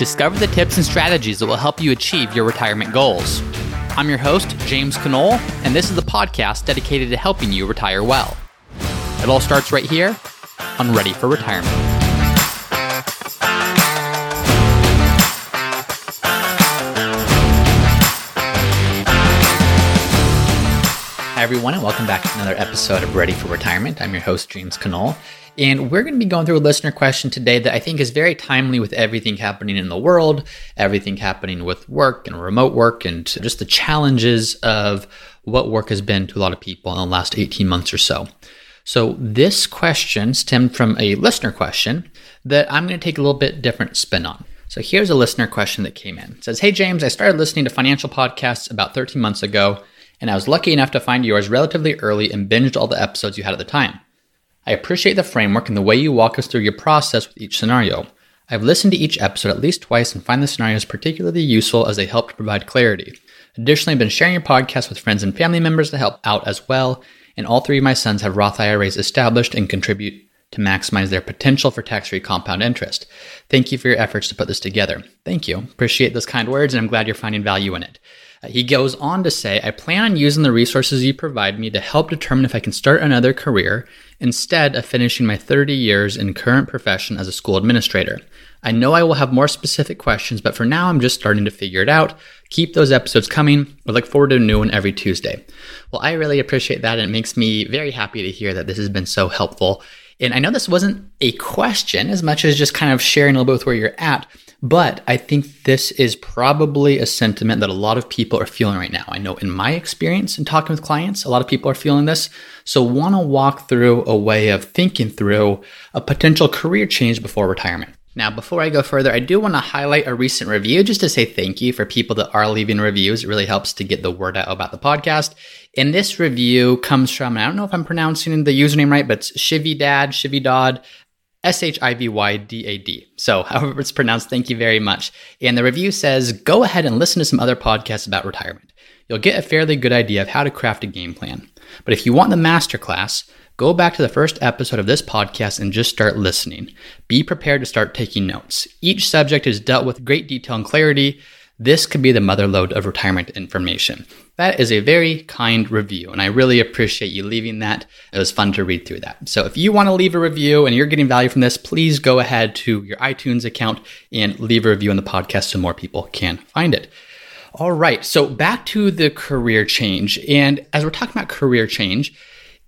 Discover the tips and strategies that will help you achieve your retirement goals. I'm your host, James Conole, and this is the podcast dedicated to helping you retire well. It all starts right here on Ready for Retirement. Hi, everyone, and welcome back to another episode of Ready for Retirement. I'm your host, James Conole, and we're going to be going through a listener question today that I think is very timely with everything happening in the world, everything happening with work and remote work, and just the challenges of what work has been to a lot of people in the last 18 months or so. So, this question stemmed from a listener question that I'm going to take a little bit different spin on. So, here's a listener question that came in. It says, Hey, James, I started listening to financial podcasts about 13 months ago and I was lucky enough to find yours relatively early and binged all the episodes you had at the time. I appreciate the framework and the way you walk us through your process with each scenario. I've listened to each episode at least twice and find the scenarios particularly useful as they help to provide clarity. Additionally, I've been sharing your podcast with friends and family members to help out as well, and all three of my sons have Roth IRAs established and contribute to maximize their potential for tax free compound interest. Thank you for your efforts to put this together. Thank you. Appreciate those kind words, and I'm glad you're finding value in it. He goes on to say, I plan on using the resources you provide me to help determine if I can start another career instead of finishing my 30 years in current profession as a school administrator. I know I will have more specific questions, but for now I'm just starting to figure it out. Keep those episodes coming. I look forward to a new one every Tuesday. Well, I really appreciate that, and it makes me very happy to hear that this has been so helpful. And I know this wasn't a question as much as just kind of sharing a little bit with where you're at, but I think this is probably a sentiment that a lot of people are feeling right now. I know in my experience in talking with clients, a lot of people are feeling this. So, want to walk through a way of thinking through a potential career change before retirement. Now, before I go further, I do want to highlight a recent review just to say thank you for people that are leaving reviews. It really helps to get the word out about the podcast. And this review comes from, I don't know if I'm pronouncing the username right, but it's Shivy Dad, Shivy Dodd. S H I V Y D A D. So, however it's pronounced, thank you very much. And the review says go ahead and listen to some other podcasts about retirement. You'll get a fairly good idea of how to craft a game plan. But if you want the masterclass, go back to the first episode of this podcast and just start listening. Be prepared to start taking notes. Each subject is dealt with great detail and clarity. This could be the mother lode of retirement information. That is a very kind review, and I really appreciate you leaving that. It was fun to read through that. So, if you want to leave a review and you're getting value from this, please go ahead to your iTunes account and leave a review on the podcast so more people can find it. All right, so back to the career change. And as we're talking about career change,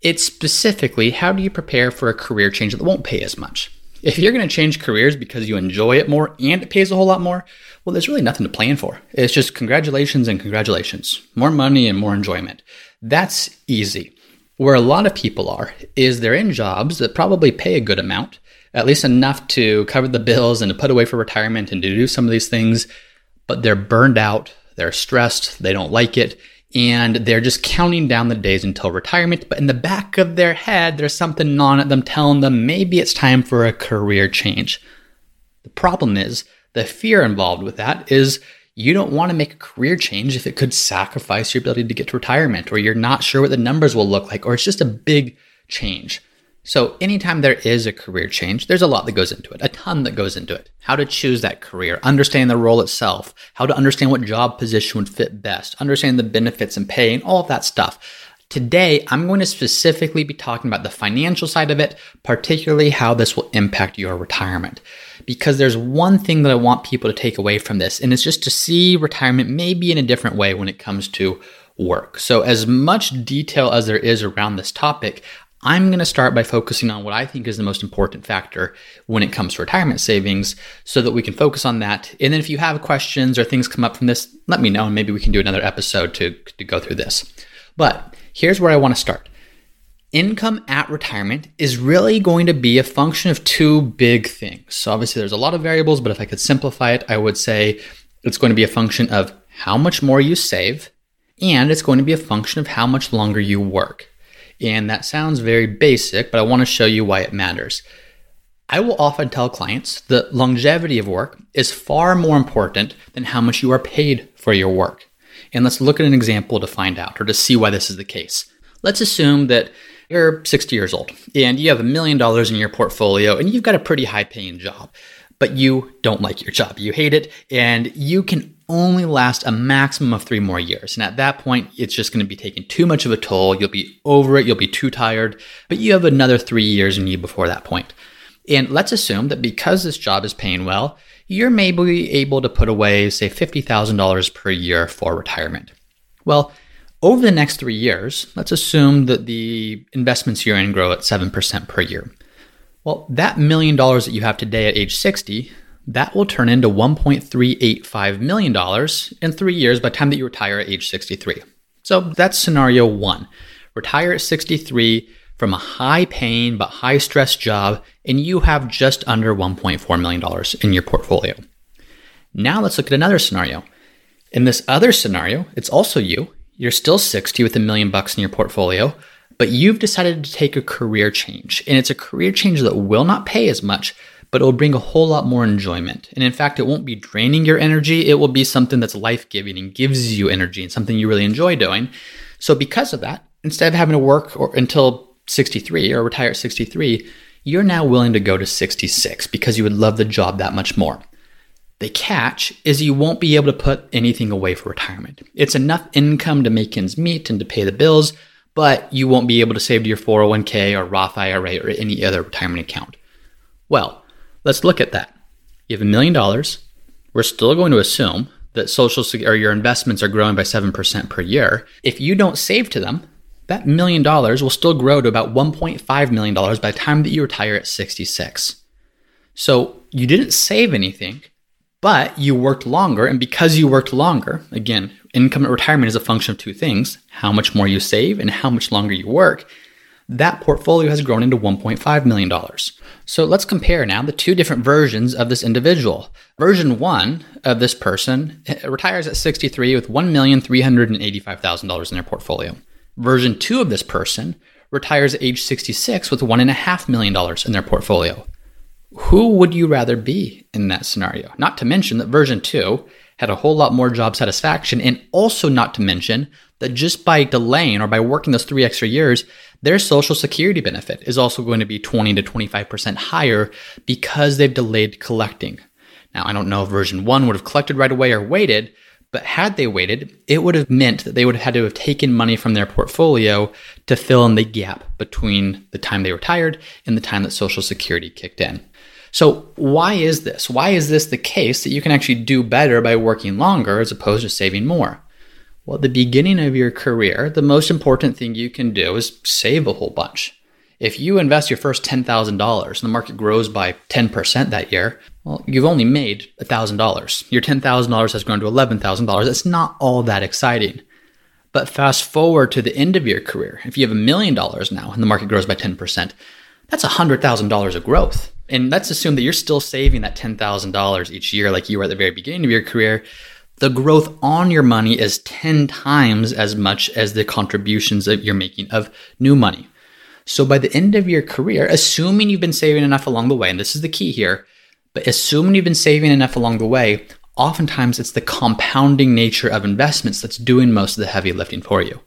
it's specifically how do you prepare for a career change that won't pay as much? If you're going to change careers because you enjoy it more and it pays a whole lot more, well, there's really nothing to plan for. It's just congratulations and congratulations. More money and more enjoyment. That's easy. Where a lot of people are is they're in jobs that probably pay a good amount, at least enough to cover the bills and to put away for retirement and to do some of these things, but they're burned out, they're stressed, they don't like it, and they're just counting down the days until retirement. But in the back of their head, there's something gnawing at them telling them maybe it's time for a career change. The problem is the fear involved with that is you don't want to make a career change if it could sacrifice your ability to get to retirement, or you're not sure what the numbers will look like, or it's just a big change. So, anytime there is a career change, there's a lot that goes into it, a ton that goes into it. How to choose that career, understand the role itself, how to understand what job position would fit best, understand the benefits and pay, and all of that stuff. Today, I'm going to specifically be talking about the financial side of it, particularly how this will impact your retirement. Because there's one thing that I want people to take away from this, and it's just to see retirement maybe in a different way when it comes to work. So, as much detail as there is around this topic, I'm going to start by focusing on what I think is the most important factor when it comes to retirement savings so that we can focus on that. And then if you have questions or things come up from this, let me know and maybe we can do another episode to, to go through this. But here's where I want to start. Income at retirement is really going to be a function of two big things. So obviously there's a lot of variables, but if I could simplify it, I would say it's going to be a function of how much more you save and it's going to be a function of how much longer you work. And that sounds very basic, but I want to show you why it matters. I will often tell clients that longevity of work is far more important than how much you are paid for your work. And let's look at an example to find out or to see why this is the case. Let's assume that you're 60 years old and you have a million dollars in your portfolio and you've got a pretty high paying job. but you don't like your job. You hate it, and you can only last a maximum of three more years. And at that point, it's just going to be taking too much of a toll. You'll be over it, you'll be too tired, but you have another three years in you before that point. And let's assume that because this job is paying well, you're maybe able to put away, say, $50,000 per year for retirement. Well, over the next three years, let's assume that the investments you're in grow at 7% per year. Well, that million dollars that you have today at age 60, that will turn into $1.385 million in three years by the time that you retire at age 63. So that's scenario one. Retire at 63 from a high paying but high stress job, and you have just under $1.4 million in your portfolio. Now let's look at another scenario. In this other scenario, it's also you. You're still 60 with a million bucks in your portfolio, but you've decided to take a career change. And it's a career change that will not pay as much, but it will bring a whole lot more enjoyment. And in fact, it won't be draining your energy. It will be something that's life giving and gives you energy and something you really enjoy doing. So, because of that, instead of having to work or, until 63 or retire at 63, you're now willing to go to 66 because you would love the job that much more. The catch is you won't be able to put anything away for retirement. It's enough income to make ends meet and to pay the bills, but you won't be able to save to your 401k or Roth IRA or any other retirement account. Well, let's look at that. You have a million dollars. We're still going to assume that social or your investments are growing by 7% per year. If you don't save to them, that million dollars will still grow to about $1.5 million by the time that you retire at 66. So you didn't save anything, but you worked longer. And because you worked longer, again, income at retirement is a function of two things how much more you save and how much longer you work. That portfolio has grown into $1.5 million. So let's compare now the two different versions of this individual. Version one of this person eh, retires at 63 with $1,385,000 in their portfolio. Version two of this person retires at age 66 with $1.5 million in their portfolio. Who would you rather be in that scenario? Not to mention that version two had a whole lot more job satisfaction, and also not to mention that just by delaying or by working those three extra years, their social security benefit is also going to be 20 to 25% higher because they've delayed collecting. Now, I don't know if version one would have collected right away or waited, but had they waited, it would have meant that they would have had to have taken money from their portfolio to fill in the gap between the time they retired and the time that Social Security kicked in. So, why is this? Why is this the case that you can actually do better by working longer as opposed to saving more? Well, at the beginning of your career, the most important thing you can do is save a whole bunch. If you invest your first $10,000 and the market grows by 10% that year, well, you've only made $1,000. Your $10,000 has grown to $11,000. It's not all that exciting. But fast forward to the end of your career. If you have a million dollars now and the market grows by 10%, that's $100,000 of growth. And let's assume that you're still saving that $10,000 each year like you were at the very beginning of your career. The growth on your money is 10 times as much as the contributions that you're making of new money. So by the end of your career, assuming you've been saving enough along the way, and this is the key here, but assuming you've been saving enough along the way, oftentimes it's the compounding nature of investments that's doing most of the heavy lifting for you.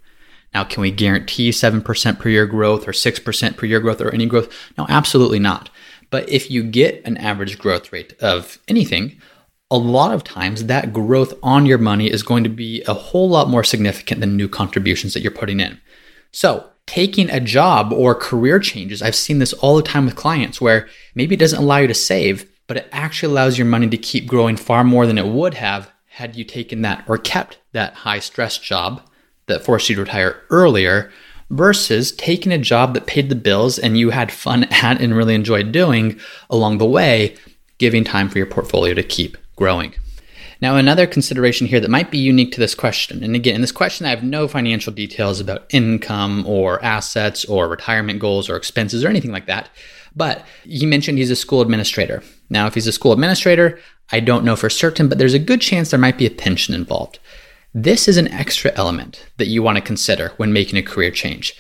Now, can we guarantee 7% per year growth or 6% per year growth or any growth? No, absolutely not. But if you get an average growth rate of anything, a lot of times that growth on your money is going to be a whole lot more significant than new contributions that you're putting in. So, taking a job or career changes, I've seen this all the time with clients where maybe it doesn't allow you to save, but it actually allows your money to keep growing far more than it would have had you taken that or kept that high stress job that forced you to retire earlier versus taking a job that paid the bills and you had fun at and really enjoyed doing along the way, giving time for your portfolio to keep growing. Now, another consideration here that might be unique to this question, and again, in this question, I have no financial details about income or assets or retirement goals or expenses or anything like that. But he mentioned he's a school administrator. Now, if he's a school administrator, I don't know for certain, but there's a good chance there might be a pension involved. This is an extra element that you want to consider when making a career change.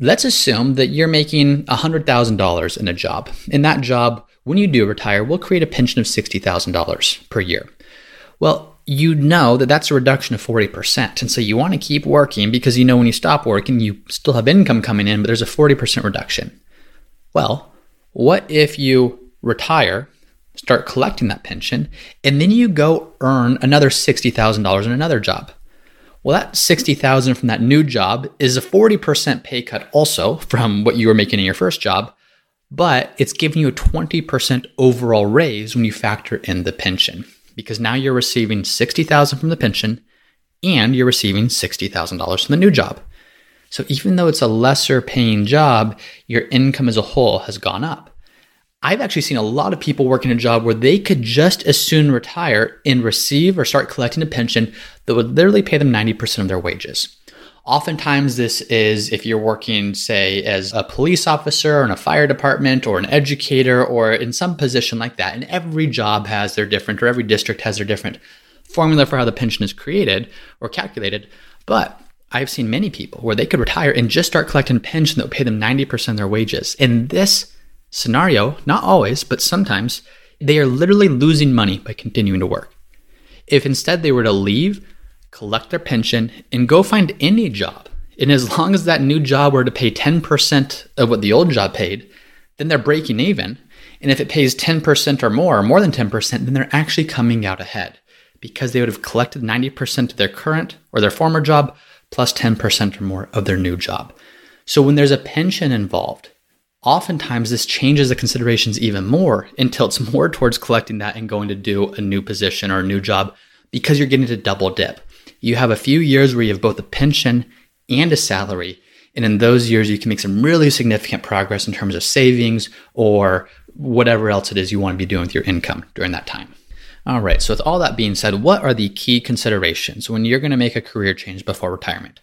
Let's assume that you're making $100,000 in a job. In that job, when you do retire, we'll create a pension of $60,000 per year. Well, you know that that's a reduction of 40%. And so you want to keep working because you know when you stop working, you still have income coming in, but there's a 40% reduction. Well, what if you retire start collecting that pension, and then you go earn another $60,000 in another job. Well, that 60,000 from that new job is a 40% pay cut also from what you were making in your first job, but it's giving you a 20% overall raise when you factor in the pension because now you're receiving 60,000 from the pension and you're receiving $60,000 from the new job. So even though it's a lesser paying job, your income as a whole has gone up. I've actually seen a lot of people working a job where they could just as soon retire and receive or start collecting a pension that would literally pay them 90% of their wages. Oftentimes, this is if you're working, say, as a police officer or in a fire department or an educator or in some position like that. And every job has their different, or every district has their different formula for how the pension is created or calculated. But I've seen many people where they could retire and just start collecting a pension that would pay them 90% of their wages. In this scenario, not always, but sometimes, they are literally losing money by continuing to work. If instead they were to leave, collect their pension, and go find any job, and as long as that new job were to pay 10% of what the old job paid, then they're breaking even. And if it pays 10% or more, or more than 10%, then they're actually coming out ahead because they would have collected 90% of their current or their former job plus 10% or more of their new job. So when there's a pension involved, oftentimes this changes the considerations even more and tilts more towards collecting that and going to do a new position or a new job because you're getting to double dip. You have a few years where you have both a pension and a salary. And in those years, you can make some really significant progress in terms of savings or whatever else it is you want to be doing with your income during that time. All right, so with all that being said, what are the key considerations when you're going to make a career change before retirement?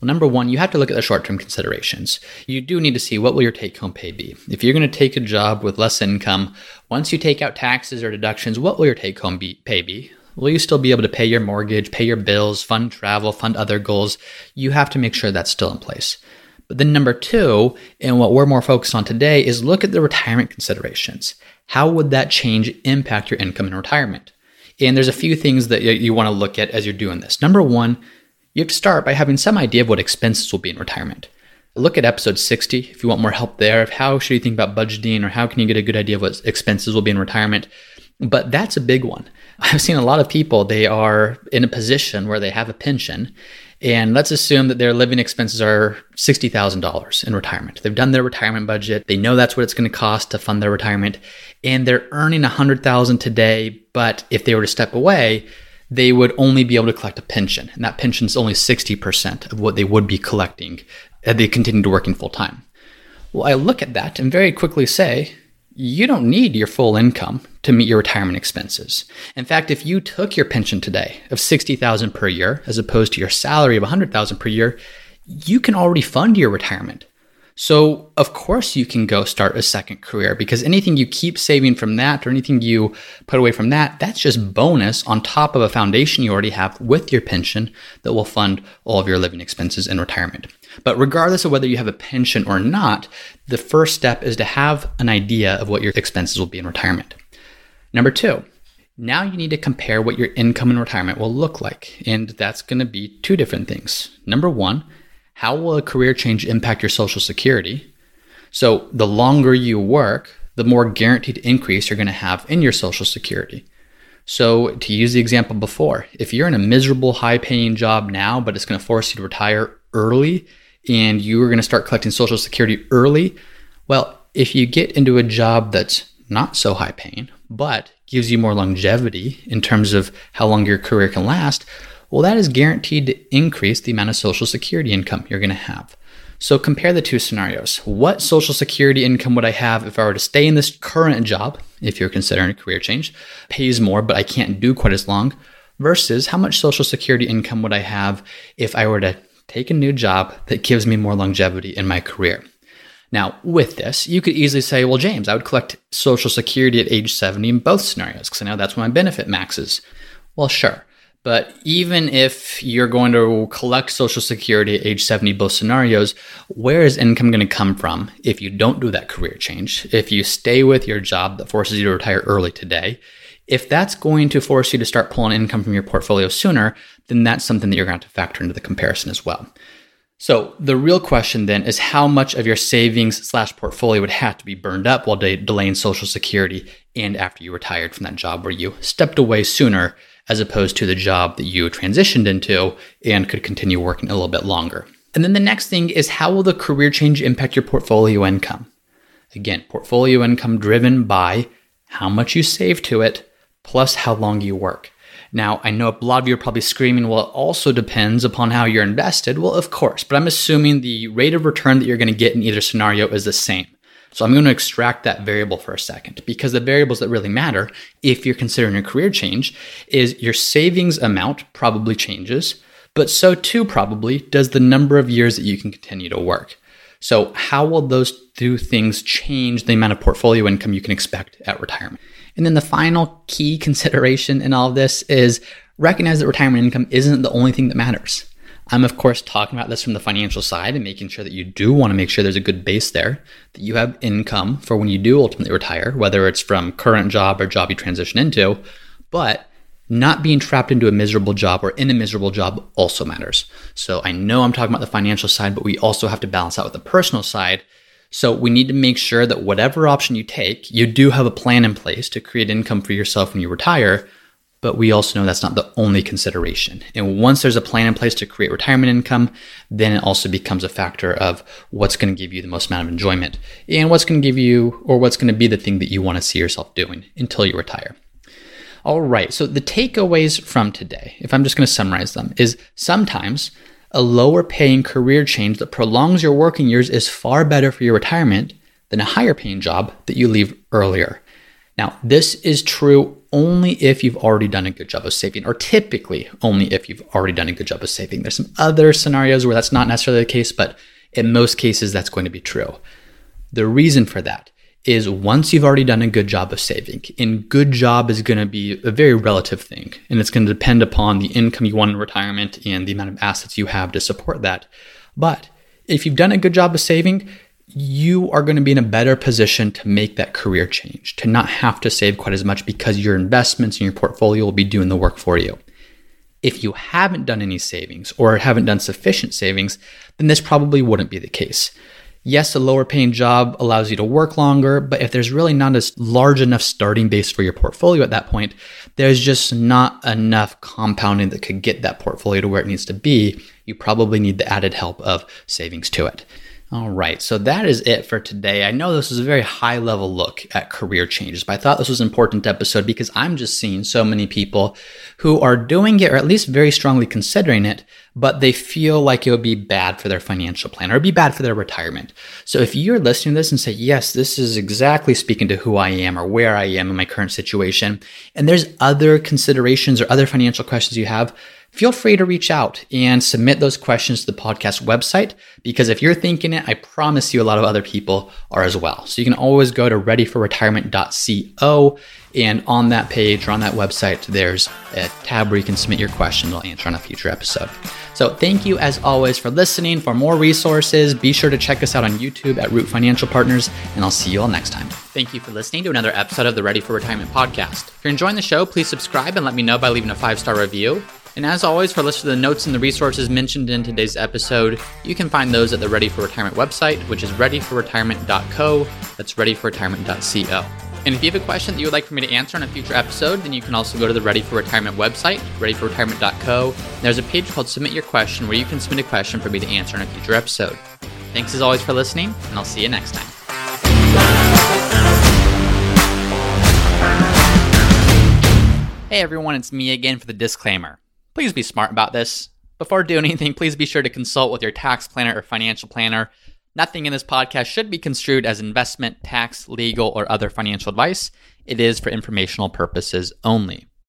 Well, number one, you have to look at the short-term considerations. You do need to see what will your take-home pay be. If you're going to take a job with less income, once you take out taxes or deductions, what will your take-home be, pay be? Will you still be able to pay your mortgage, pay your bills, fund travel, fund other goals? You have to make sure that's still in place. But then number two, and what we're more focused on today, is look at the retirement considerations. How would that change impact your income in retirement? And there's a few things that you want to look at as you're doing this. Number one, you have to start by having some idea of what expenses will be in retirement. Look at episode 60 if you want more help there of how should you think about budgeting or how can you get a good idea of what expenses will be in retirement. But that's a big one. I've seen a lot of people, they are in a position where they have a pension and let's assume that their living expenses are $60,000 in retirement. They've done their retirement budget. They know that's what it's going to cost to fund their retirement and they're earning 100,000 today, but if they were to step away, they would only be able to collect a pension, and that pension is only 60% of what they would be collecting had they continued to working full time. Well, I look at that and very quickly say, you don't need your full income to meet your retirement expenses. In fact, if you took your pension today of 60,000 per year as opposed to your salary of 100,000 per year, you can already fund your retirement. So, of course, you can go start a second career because anything you keep saving from that or anything you put away from that, that's just bonus on top of a foundation you already have with your pension that will fund all of your living expenses in retirement. But regardless of whether you have a pension or not, the first step is to have an idea of what your expenses will be in retirement. Number two, now you need to compare what your income in retirement will look like. And that's going to be two different things. Number one, how will a career change impact your Social Security? So, the longer you work, the more guaranteed increase you're going to have in your Social Security. So, to use the example before, if you're in a miserable, high paying job now, but it's going to force you to retire early and you are going to start collecting Social Security early, well, if you get into a job that's not so high paying, but gives you more longevity in terms of how long your career can last, well, that is guaranteed to increase the amount of Social Security income you're going to have. So compare the two scenarios. What Social Security income would I have if I were to stay in this current job, if you're considering a career change, pays more, but I can't do quite as long, versus how much Social Security income would I have if I were to take a new job that gives me more longevity in my career? Now, with this, you could easily say, well, James, I would collect Social Security at age 70 in both scenarios because I know that's when my benefit maxes. Well, sure. But even if you're going to collect Social Security at age 70, both scenarios, where is income going to come from if you don't do that career change? If you stay with your job that forces you to retire early today, if that's going to force you to start pulling income from your portfolio sooner, then that's something that you're going to have to factor into the comparison as well. So the real question then is how much of your savings slash portfolio would have to be burned up while de- delaying Social Security and after you retired from that job where you stepped away sooner as opposed to the job that you transitioned into and could continue working a little bit longer. And then the next thing is how will the career change impact your portfolio income? Again, portfolio income driven by how much you save to it plus how long you work. Now, I know a lot of you are probably screaming, well, it also depends upon how you're invested. Well, of course, but I'm assuming the rate of return that you're going to get in either scenario is the same. So I'm going to extract that variable for a second because the variables that really matter if you're considering a career change is your savings amount probably changes, but so too probably does the number of years that you can continue to work. So how will those two things change the amount of portfolio income you can expect at retirement? And then the final key consideration in all of this is recognize that retirement income isn't the only thing that matters. I'm, of course, talking about this from the financial side and making sure that you do want to make sure there's a good base there, that you have income for when you do ultimately retire, whether it's from current job or job you transition into. But not being trapped into a miserable job or in a miserable job also matters. So I know I'm talking about the financial side, but we also have to balance out with the personal side so we need to make sure that whatever option you take, you do have a plan in place to create income for yourself when you retire. But we also know that's not the only consideration. And once there's a plan in place to create retirement income, then it also becomes a factor of what's going to give you the most amount of enjoyment and what's going to give you or what's going to be the thing that you want to see yourself doing until you retire. All right. So the takeaways from today, if I'm just going to summarize them, is sometimes a lower paying career change that prolongs your working years is far better for your retirement than a higher paying job that you leave earlier. Now, this is true only if you've already done a good job of saving, or typically only if you've already done a good job of saving. There's some other scenarios where that's not necessarily the case, but in most cases, that's going to be true. The reason for that is once you've already done a good job of saving, and good job is going to be a very relative thing, and it's going to depend upon the income you want in retirement and the amount of assets you have to support that. But if you've done a good job of saving, you are going to be in a better position to make that career change, to not have to save quite as much because your investments in your portfolio will be doing the work for you. If you haven't done any savings or haven't done sufficient savings, then this probably wouldn't be the case yes, a lower paying job allows you to work longer, but if there's really not a large enough starting base for your portfolio at that point, there's just not enough compounding that could get that portfolio to where it needs to be. You probably need the added help of savings to it. All right, so that is it for today. I know this is a very high level look at career changes, but I thought this was an important episode because I'm just seeing so many people who are doing it or at least very strongly considering it, but they feel like it would be bad for their financial plan or be bad for their retirement. So if you're listening to this and say, yes, this is exactly speaking to who I am or where I am in my current situation, and there's other considerations or other financial questions you have, feel free to reach out and submit those questions to the podcast website because if you're thinking it, I promise you a lot of other people are as well. So you can always go to readyforretirement.co and on that page or on that website, there's a tab where you can submit your question. We'll answer on a future episode. So thank you as always for listening. For more resources, be sure to check us out on YouTube at Root Financial Partners, and I'll see you all next time. Thank you for listening to another episode of the Ready for Retirement podcast. If you're enjoying the show, please subscribe and let me know by leaving a five star review. And as always, for a list of the notes and the resources mentioned in today's episode, you can find those at the Ready for Retirement website, which is readyforretirement.co. That's readyforretirement.co. And if you have a question that you would like for me to answer on a future episode, then you can also go to the Ready for Retirement website, readyforretirement.co. There's a page called Submit Your Question where you can submit a question for me to answer in a future episode. Thanks as always for listening, and I'll see you next time. Hey everyone, it's me again for the disclaimer. Please be smart about this. Before doing anything, please be sure to consult with your tax planner or financial planner. Nothing in this podcast should be construed as investment, tax, legal, or other financial advice. It is for informational purposes only.